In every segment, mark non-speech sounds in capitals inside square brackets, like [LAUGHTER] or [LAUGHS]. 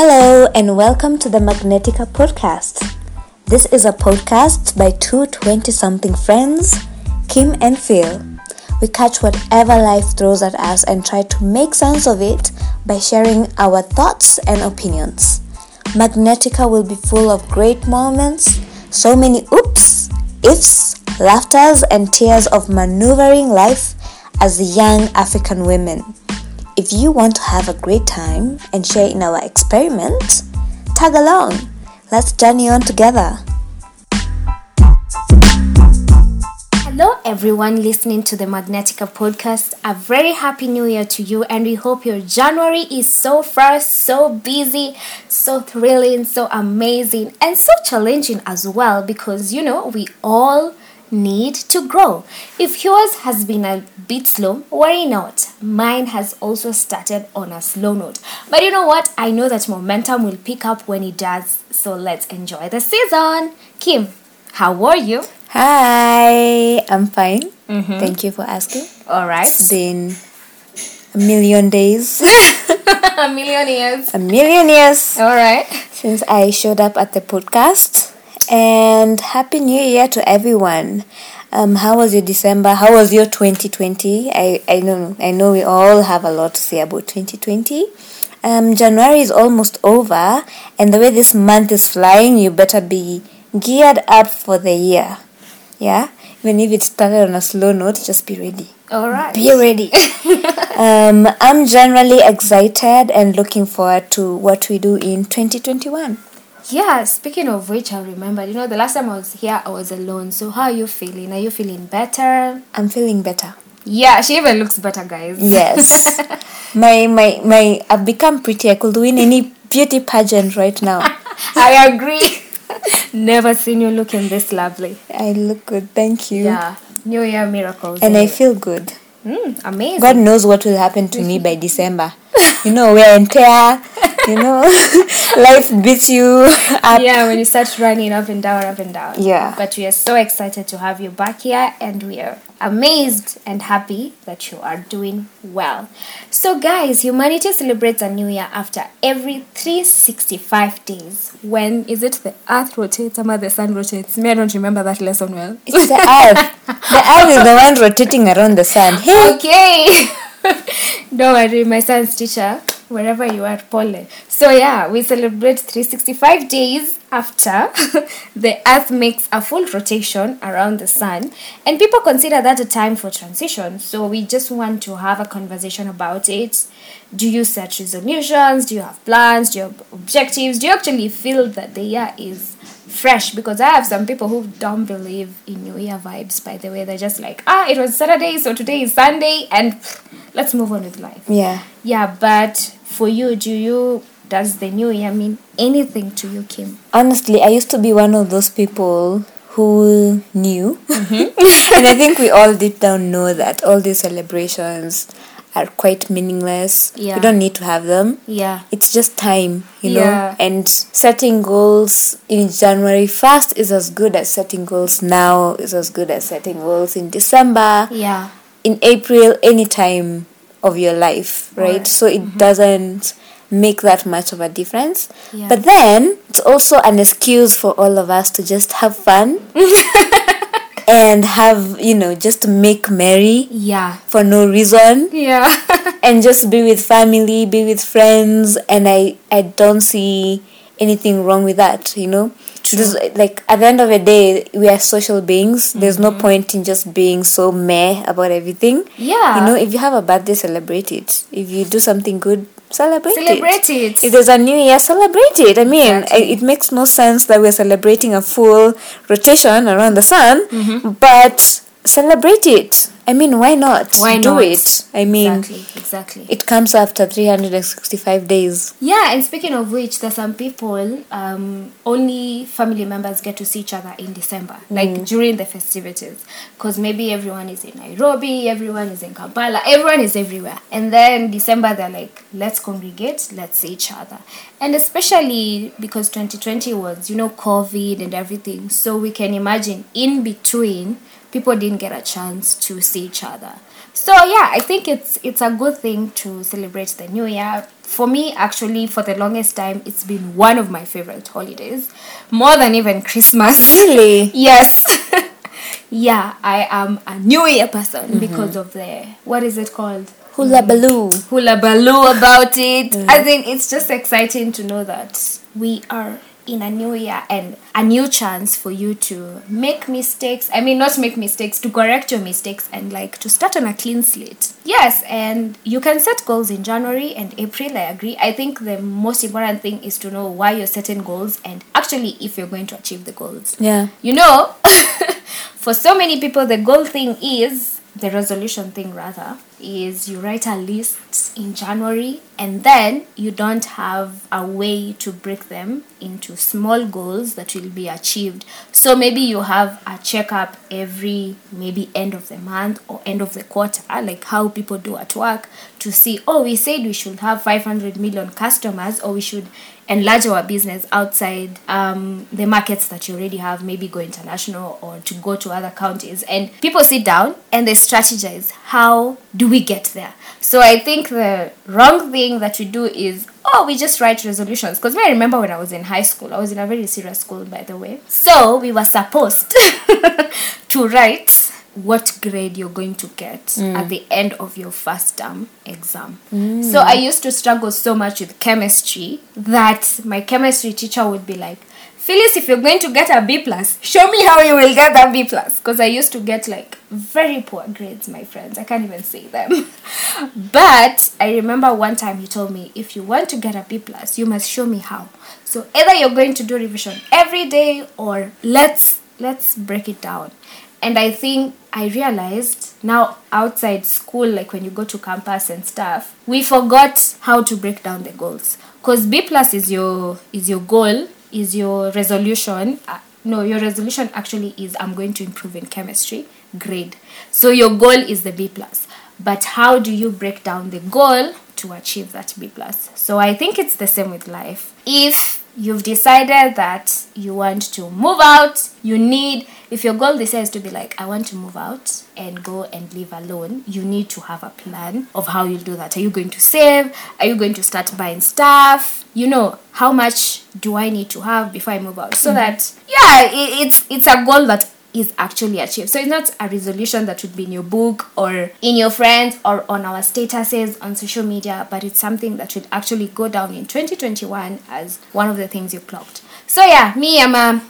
Hello, and welcome to the Magnetica podcast. This is a podcast by two 20 something friends, Kim and Phil. We catch whatever life throws at us and try to make sense of it by sharing our thoughts and opinions. Magnetica will be full of great moments, so many oops, ifs, laughters, and tears of maneuvering life as young African women. If you want to have a great time and share in our experiment, tag along. Let's journey on together. Hello, everyone listening to the Magnetica podcast. A very happy new year to you, and we hope your January is so far so busy, so thrilling, so amazing, and so challenging as well because you know we all need to grow. If yours has been a bit slow, worry not. Mine has also started on a slow note. But you know what? I know that momentum will pick up when it does. So let's enjoy the season. Kim, how are you? Hi, I'm fine. Mm-hmm. Thank you for asking. All right. It's been a million days. [LAUGHS] [LAUGHS] a million years. A million years. All right. Since I showed up at the podcast and happy new year to everyone. Um, how was your december? How was your 2020 i i know i know we all have a lot to say about 2020 um, january is almost over and the way this month is flying you better be geared up for the year. Yeah? Even if it started on a slow note just be ready. All right. Be ready. [LAUGHS] Um, i'm generally excited and looking forward to what we do in 2021 yeah, speaking of which, I remember, you know, the last time I was here, I was alone. So, how are you feeling? Are you feeling better? I'm feeling better. Yeah, she even looks better, guys. Yes. [LAUGHS] my, my, my, I've become pretty. I could win any beauty pageant right now. [LAUGHS] I agree. [LAUGHS] Never seen you looking this lovely. I look good, thank you. Yeah, New Year miracles. And. I feel good. Mm, amazing. God knows what will happen to me by December. You know, wear and tear, you know? [LAUGHS] Life beats you up. Yeah when you start running up and down up and down. Yeah. But we are so excited to have you back here and we are amazed and happy that you are doing well. So guys humanity celebrates a new year after every 365 days. When is it the earth rotates or the sun rotates? Me i don't remember that lesson well? It's the earth. The earth is the one rotating around the sun. [LAUGHS] Hey. okay [LAUGHS] don't worry my son's teacher wherever you are, Pole. So yeah, we celebrate 365 days after [LAUGHS] the Earth makes a full rotation around the Sun, and people consider that a time for transition. So we just want to have a conversation about it. Do you set resolutions? Do you have plans? Do you have objectives? Do you actually feel that the year is fresh because I have some people who don't believe in New Year vibes. By the way, they're just like, ah, it was Saturday, so today is Sunday, and let's move on with life. Yeah. Yeah, but for you, do you does the new year mean anything to you, Kim? Honestly, I used to be one of those people who knew, mm-hmm. [LAUGHS] and I think we all deep down know that all these celebrations are quite meaningless. Yeah. We don't need to have them. Yeah. It's just time, you know. Yeah. And setting goals in January 1st is as good as setting goals now, is as good as setting goals in December. Yeah. In April, any time of your life, right? right. So it mm-hmm. doesn't make that much of a difference. Yeah. But then it's also an excuse for all of us to just have fun. [LAUGHS] and have you know just make merry yeah. for no reason. Yeah. [LAUGHS] And just be with family be with friends and i i don't see anything wrong with that you know just like at the end of the day we are social beings mm-hmm. there's no mm-hmm. point in just being so meh about everything yeah you know if you have a birthday celebrate it if you do something good celebrate, celebrate it. it. If there's a new year, celebrate it. I mean, exactly. it makes no sense that we're celebrating a full rotation around the sun, mm-hmm. but celebrate it. I mean, why not? Why do not? it? I mean, exactly, exactly. It comes after 365 days. Yeah, and speaking of which, there's some people, um, only family members get to see each other in December, mm. like during the festivities. Because maybe everyone is in Nairobi, everyone is in Kampala, everyone is everywhere. And then December, they're like, let's congregate, let's see each other. And especially because 2020 was, you know, COVID and everything. So we can imagine in between people didn't get a chance to see each other. So yeah, I think it's it's a good thing to celebrate the new year. For me, actually, for the longest time, it's been one of my favorite holidays, more than even Christmas. Really? [LAUGHS] yes. [LAUGHS] yeah, I am a New Year person mm-hmm. because of the what is it called? Hula baloo. hula baloo about it. Mm. I think it's just exciting to know that we are in a new year and a new chance for you to make mistakes. I mean, not make mistakes, to correct your mistakes and like to start on a clean slate. Yes, and you can set goals in January and April. I agree. I think the most important thing is to know why you're setting goals and actually if you're going to achieve the goals. Yeah. You know, [LAUGHS] for so many people, the goal thing is the resolution thing rather is you write a list in January and then you don't have a way to break them into small goals that will be achieved. So maybe you have a checkup every maybe end of the month or end of the quarter, like how people do at work to see, oh, we said we should have 500 million customers or we should enlarge our business outside um, the markets that you already have, maybe go international or to go to other counties. And people sit down and they strategize how do we get there? So I think the wrong thing that we do is, oh, we just write resolutions. Because I remember when I was in high school, I was in a very serious school, by the way. So we were supposed [LAUGHS] to write what grade you're going to get mm. at the end of your first term exam. Mm. So I used to struggle so much with chemistry that my chemistry teacher would be like, Phyllis, if you're going to get a B plus, show me how you will get that B plus. Because I used to get like very poor grades, my friends. I can't even say them. [LAUGHS] but I remember one time he told me, if you want to get a B plus, you must show me how. So either you're going to do revision every day or let's let's break it down. And I think I realized now outside school, like when you go to campus and stuff, we forgot how to break down the goals. Cause B plus is your is your goal, is your resolution. Uh, no, your resolution actually is I'm going to improve in chemistry grade. So your goal is the B plus. But how do you break down the goal to achieve that B plus? So I think it's the same with life. If you've decided that you want to move out, you need if your goal decides to be like, I want to move out and go and live alone, you need to have a plan of how you'll do that. Are you going to save? Are you going to start buying stuff? You know, how much do I need to have before I move out? So mm-hmm. that, yeah, it, it's it's a goal that is actually achieved. So it's not a resolution that would be in your book or in your friends or on our statuses on social media, but it's something that should actually go down in 2021 as one of the things you clocked. So yeah, me, I'm a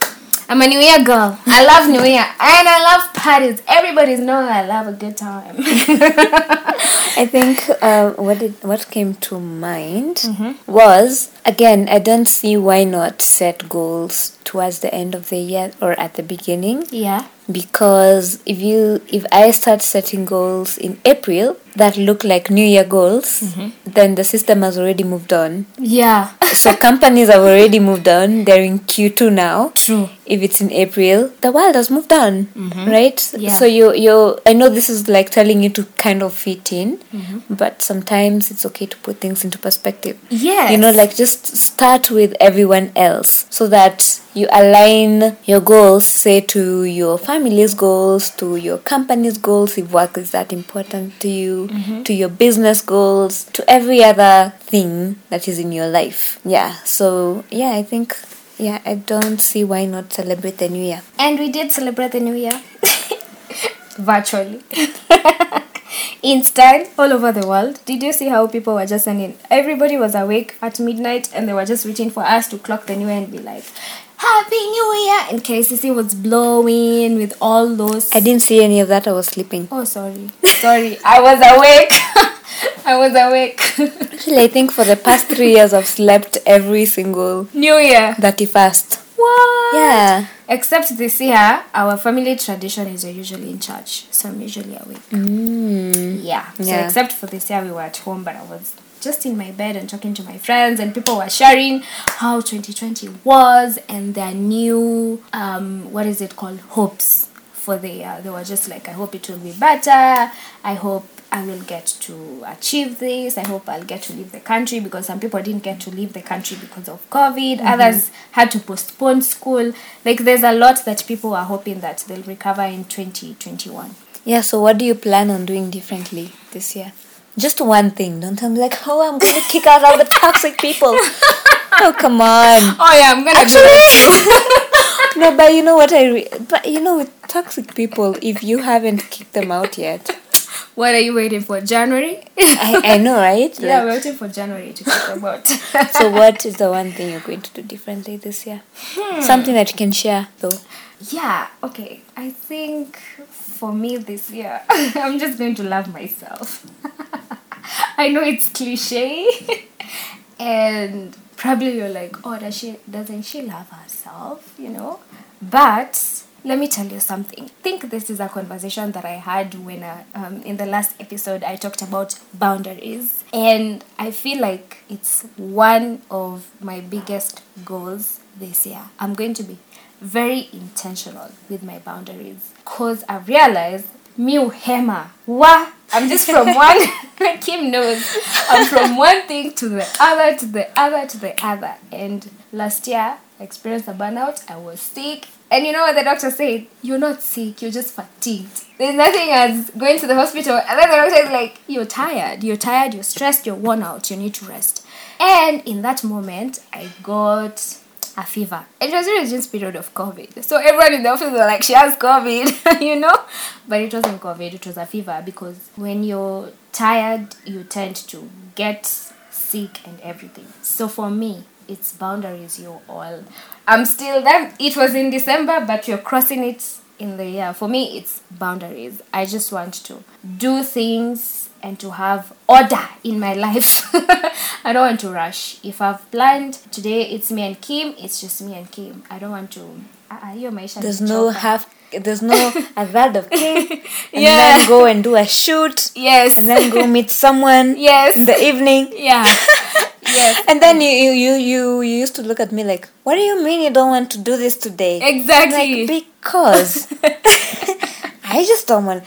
I'm a New Year girl. I love New Year and I love parties. Everybody's know I love a good time. [LAUGHS] I think uh, what did what came to mind was again I don't see why not set goals towards the end of the year or at the beginning yeah. because if you if I start setting goals in April that look like New Year goals, mm-hmm. then the system has already moved on. Yeah. [LAUGHS] So companies have already moved on. They're in Q2 now. True. If it's in April, the world has moved on, mm-hmm. right? Yeah. So you you I know this is like telling you to kind of fit in, mm-hmm. but sometimes it's okay to put things into perspective. yeah You know, like just start with everyone else so that you align your goals, say to your family's goals, to your company's goals, if work is that important to you, Mm-hmm. to your business goals, to every other thing that is in your life. Yeah. So, yeah, I think, yeah, I don't see why not celebrate the new year. And we did celebrate the new year [LAUGHS] virtually. [LAUGHS] in style all over the world. Did you see how people were just sending? Everybody was awake at midnight and they were just waiting for us to clock the new year and be like, Happy New Year! And KCC was blowing with all those. I didn't see any of that. I was sleeping. oh, sorry. Sorry. I was awake. [LAUGHS] I was awake. [LAUGHS] Actually, I think for the past three years, I've slept every single new Year. 31st. What? Yeah. Except this year, our family tradition is we're usually in church, so I'm usually awake. Mm. Yeah. So Yeah. except for this year, we were at home, but I was just in my bed and talking to my friends, and people were sharing how 2020 was and their new um what is it called hopes for the year. They were just like, I hope it will be better. I hope I will get to achieve this. I hope I'll get to leave the country because some people didn't get to leave the country because of COVID. Others had to postpone school. Like there's a lot that people are hoping that they'll recover in 2021. Yeah, so what do you plan on doing differently this year? Just one thing. Don't tell me like, [LAUGHS] oh, I'm gonna kick out all the toxic people. [LAUGHS] oh, come on. Oh yeah, I'm gonna do that. [LAUGHS] No, but you know what I? Re- but you know, with toxic people, if you haven't kicked them out yet, What are you waiting for? January? I, I know, right? yeah, Like, we're waiting for January to kick them out. so, what is the one thing you're going to do differently this year? Hmm. Something that you can share, though. Yeah, okay. I think for me this year, [LAUGHS] I'm just going to love myself. [LAUGHS] I know it's cliche, [LAUGHS] and probably you're like, oh, does she doesn't she love herself? You know, but let me tell you something. I think this is a conversation that I had when I, um, in the last episode I talked about boundaries, and I feel like it's one of my biggest goals this year. I'm going to be very intentional with my boundaries because I realized me uhema wa I'm just from [LAUGHS] one [LAUGHS] Kim knows. I'm from one thing to the other to the other to the other. And last year I experienced a burnout. I was sick. And you know what the doctor said? You're not sick you're just fatigued. There's nothing as going to the hospital. And then the doctor is like you're tired you're tired you're stressed you're worn out you need to rest. And in that moment I got a fever. It was really just period of COVID. So everyone in the office were like, she has COVID, [LAUGHS] you know? But it wasn't COVID, it was a fever because when you're tired, you tend to get sick and everything. So for me, it's boundaries you all. I'm still them. It was in December, but you're crossing it in the year. For me, it's boundaries. I just want to do things and to have order in my life. [LAUGHS] I don't want to rush. If I've planned today, it's me and Kim. It's just me and Kim. I don't want to. Hiyo maisha There's no half. There's no a third of cake, and [LAUGHS] Yeah. then go and do a shoot, Yes. and then go meet someone [LAUGHS] Yes. in the evening. yeah. yes. And then you, you you you you used to look at me like, what do you mean you don't want to do this today? Exactly. Like because I just don't want.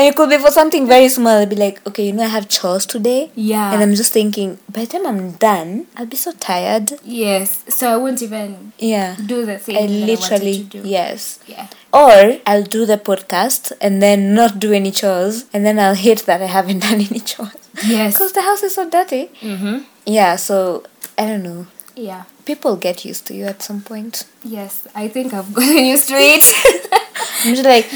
And it could be for something very small. I'd be like, okay, you know, I have chores today. Yeah. And I'm just thinking, by the time I'm done, I'll be so tired. yes. So I won't even Yeah. do the thing I literally, I to do. yes. Yeah. Or I'll do the podcast and then not do any chores, and then I'll hate that I haven't [LAUGHS] done any chores. Yes. Because the house is so dirty. Mm-hmm. Yeah, so I don't know. Yeah. People get used to you at some point. Yes. I think I've [LAUGHS] gotten used to it. [LAUGHS] I'm just like,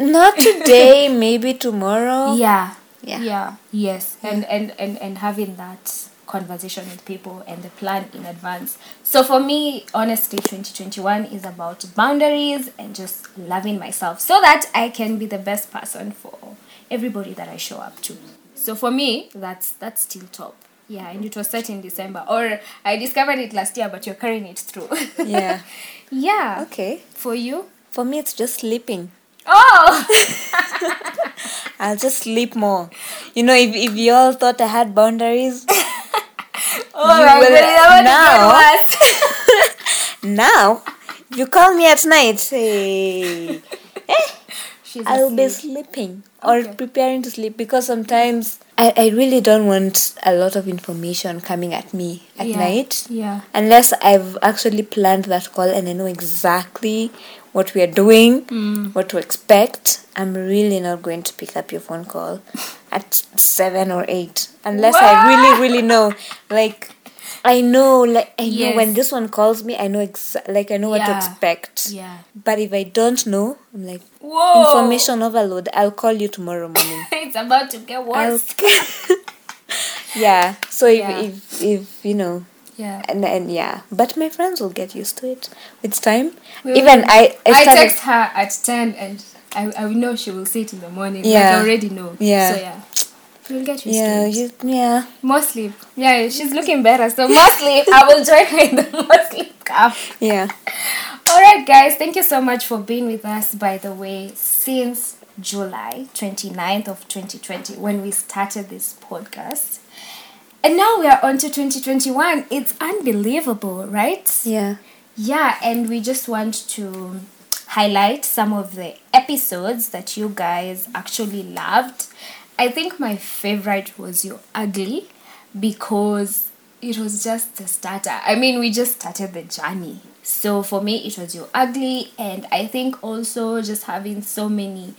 not today, maybe tomorrow. [LAUGHS] yeah. Yeah. Yeah. Yes. And, and and and having that conversation with people and the plan in advance. So for me, honestly, 2021 is about boundaries and just loving myself so that I can be the best person for everybody that I show up to. So for me, that's that's still top. Yeah, and it was set in December. Or I discovered it last year, but you're carrying it through. [LAUGHS] Yeah. yeah. Okay. For you? For me, it's just sleeping. Oh! [LAUGHS] I'll just sleep more. You know, if, if you all thought I had boundaries, [LAUGHS] oh You my will that now. [LAUGHS] now, you call me at night, say, eh, She's I'll be sleeping or Okay. preparing to sleep because sometimes I, I really don't want a lot of information coming at me at Yeah. night. Yeah. Unless I've actually planned that call and I know exactly what we are doing, Mm. what to expect, I'm really not going to pick up your phone call [LAUGHS] at seven or eight. Unless I really, really know. Like I know like I know when this one calls me, I know exa- like I know what to expect. Yeah. But if I don't know, I'm like Whoa! information overload. I'll call you tomorrow morning. [LAUGHS] it's about to get worse. [LAUGHS] yeah. So if, Yeah. if if you know Yeah. and and yeah, but my friends will get used to it with time. We Even will. I I, I text her at 10 and I, I know she will see it in the morning. Like, Yeah. I already know. Yeah. So, yeah. You'll get used yeah to it. you, yeah More sleep. Yeah, she's looking better. So, more sleep. [LAUGHS] I will join her in the more sleep camp. yeah Alright, guys, thank you so much for being with us, by the way, since July 29th of 2020 when we started this podcast. And now we are on to 2021. It's unbelievable, right? yeah Yeah, and we just want to highlight some of the episodes that you guys actually loved I think my favorite was Your Ugly because it was just the starter. I mean, we just started the journey. So for me, it was Your Ugly, and I think also just having so many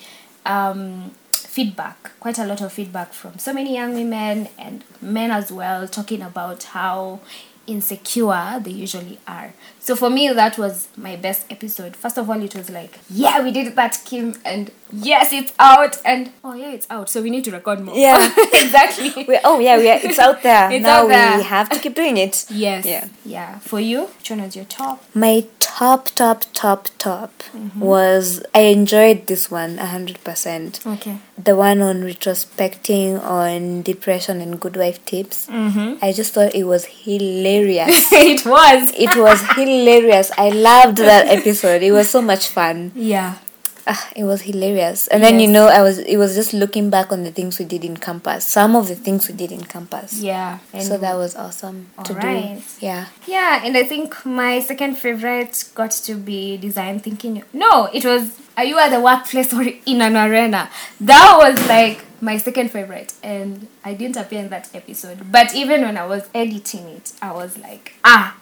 um, feedback, quite a lot of feedback from so many young women and men as well, talking about how insecure they usually are. So for me, that was my best episode. First of all, it was like, yeah, we did that, Kim, and yes, it's out, and oh yeah, it's out. So we need to record more. Yeah. [LAUGHS] exactly. [LAUGHS] We, oh yeah, we are, it's out there. It's now out there. we have to keep doing it. Yes. Yeah. Yeah. For you, which one was your top? My top, top, top, top Mm-hmm. was I enjoyed this one a hundred percent. Okay. The one on retrospecting on depression and good wife tips. Mm-hmm. I just thought it was hilarious. [LAUGHS] it was. it was [LAUGHS] hilarious. I loved that episode. It was so much fun. Yeah. Ah, it was hilarious. And then you know, I was it was just looking back on the things we did in campus. Some of the things we did in campus. Yeah. And So that was awesome to Alright. do. Yeah. Yeah, and I think my second favorite got to be design thinking. No, it was Are you at the workplace or in an arena? That was like my second favorite, and I didn't appear in that episode. But even when I was editing it, I was like, ah,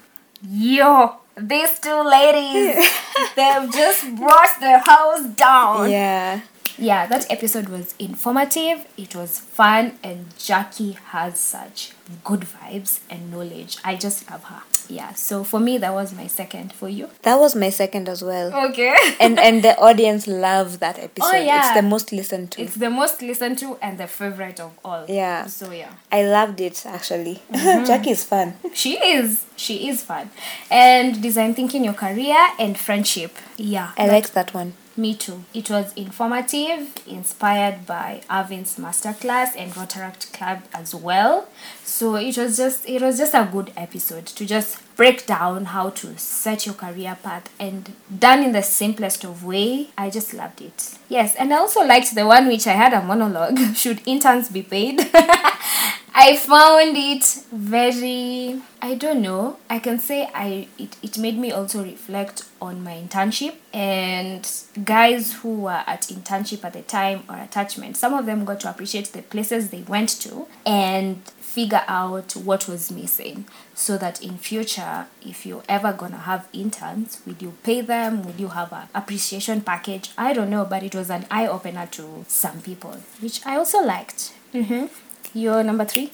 yo, these two ladies, [LAUGHS] they've just brought the house down. Yeah. Yeah, that episode was informative, it was fun, and Jackie has such good vibes and knowledge. I just love her. Yeah, so for me, that was my second. For you? That was my second as well. Okay. [LAUGHS] And and the audience loved that episode. Oh, yeah. It's the most listened to. it's the most listened to and the favorite of all. Yeah. So, yeah. I loved it actually. [LAUGHS] Mm-hmm. Jackie is fun. She is. She is fun. And design thinking your career and friendship. Yeah. I like that one. Me too. It was informative, inspired by Arvin's masterclass and Rotaract Club as well. So it was just it was just a good episode to just break down how to set your career path and done in the simplest of way. I just loved it. Yes, and I also liked the one which I had a monologue. [LAUGHS] Should interns be paid? [LAUGHS] I found it very I don't know. I can say I it, it made me also reflect on my internship and guys who were at internship at the time or attachment. Some of them got to appreciate the places they went to and figure out what was missing so that in future if you're ever gonna have interns will you pay them will you have a appreciation package i don't know but it was an eye-opener to some people which i also liked mm-hmm. Your number three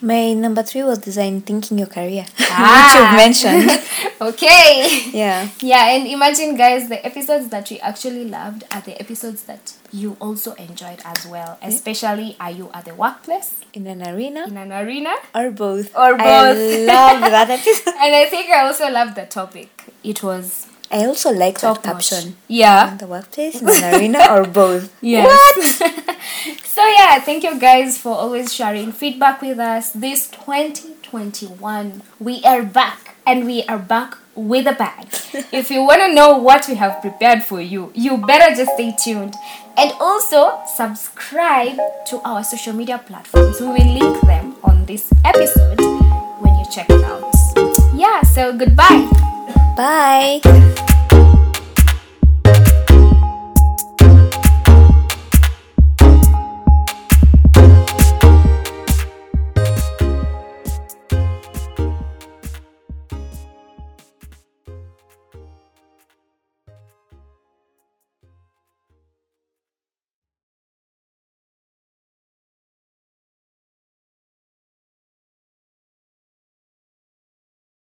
My number three was design thinking your career, [LAUGHS] Ah. which you've mentioned. [LAUGHS] okay Yeah. yeah and imagine guys the episodes that we actually loved are the episodes that you also enjoyed as well especially are you at the workplace In an arena in an arena or both. Or both. I love that [LAUGHS] episode. and i think i also loved the topic it was I also like that top notch. caption. yeah In the workplace, in an arena, or both. Yes. So yeah, thank you guys for always sharing feedback with us. This 2021, we are back and we are back with a bang. [LAUGHS] if you want to know what we have prepared for you, you better just stay tuned. And also subscribe to our social media platforms. We will link them on this episode when you check it out. Yeah, so goodbye. Bye. [LAUGHS]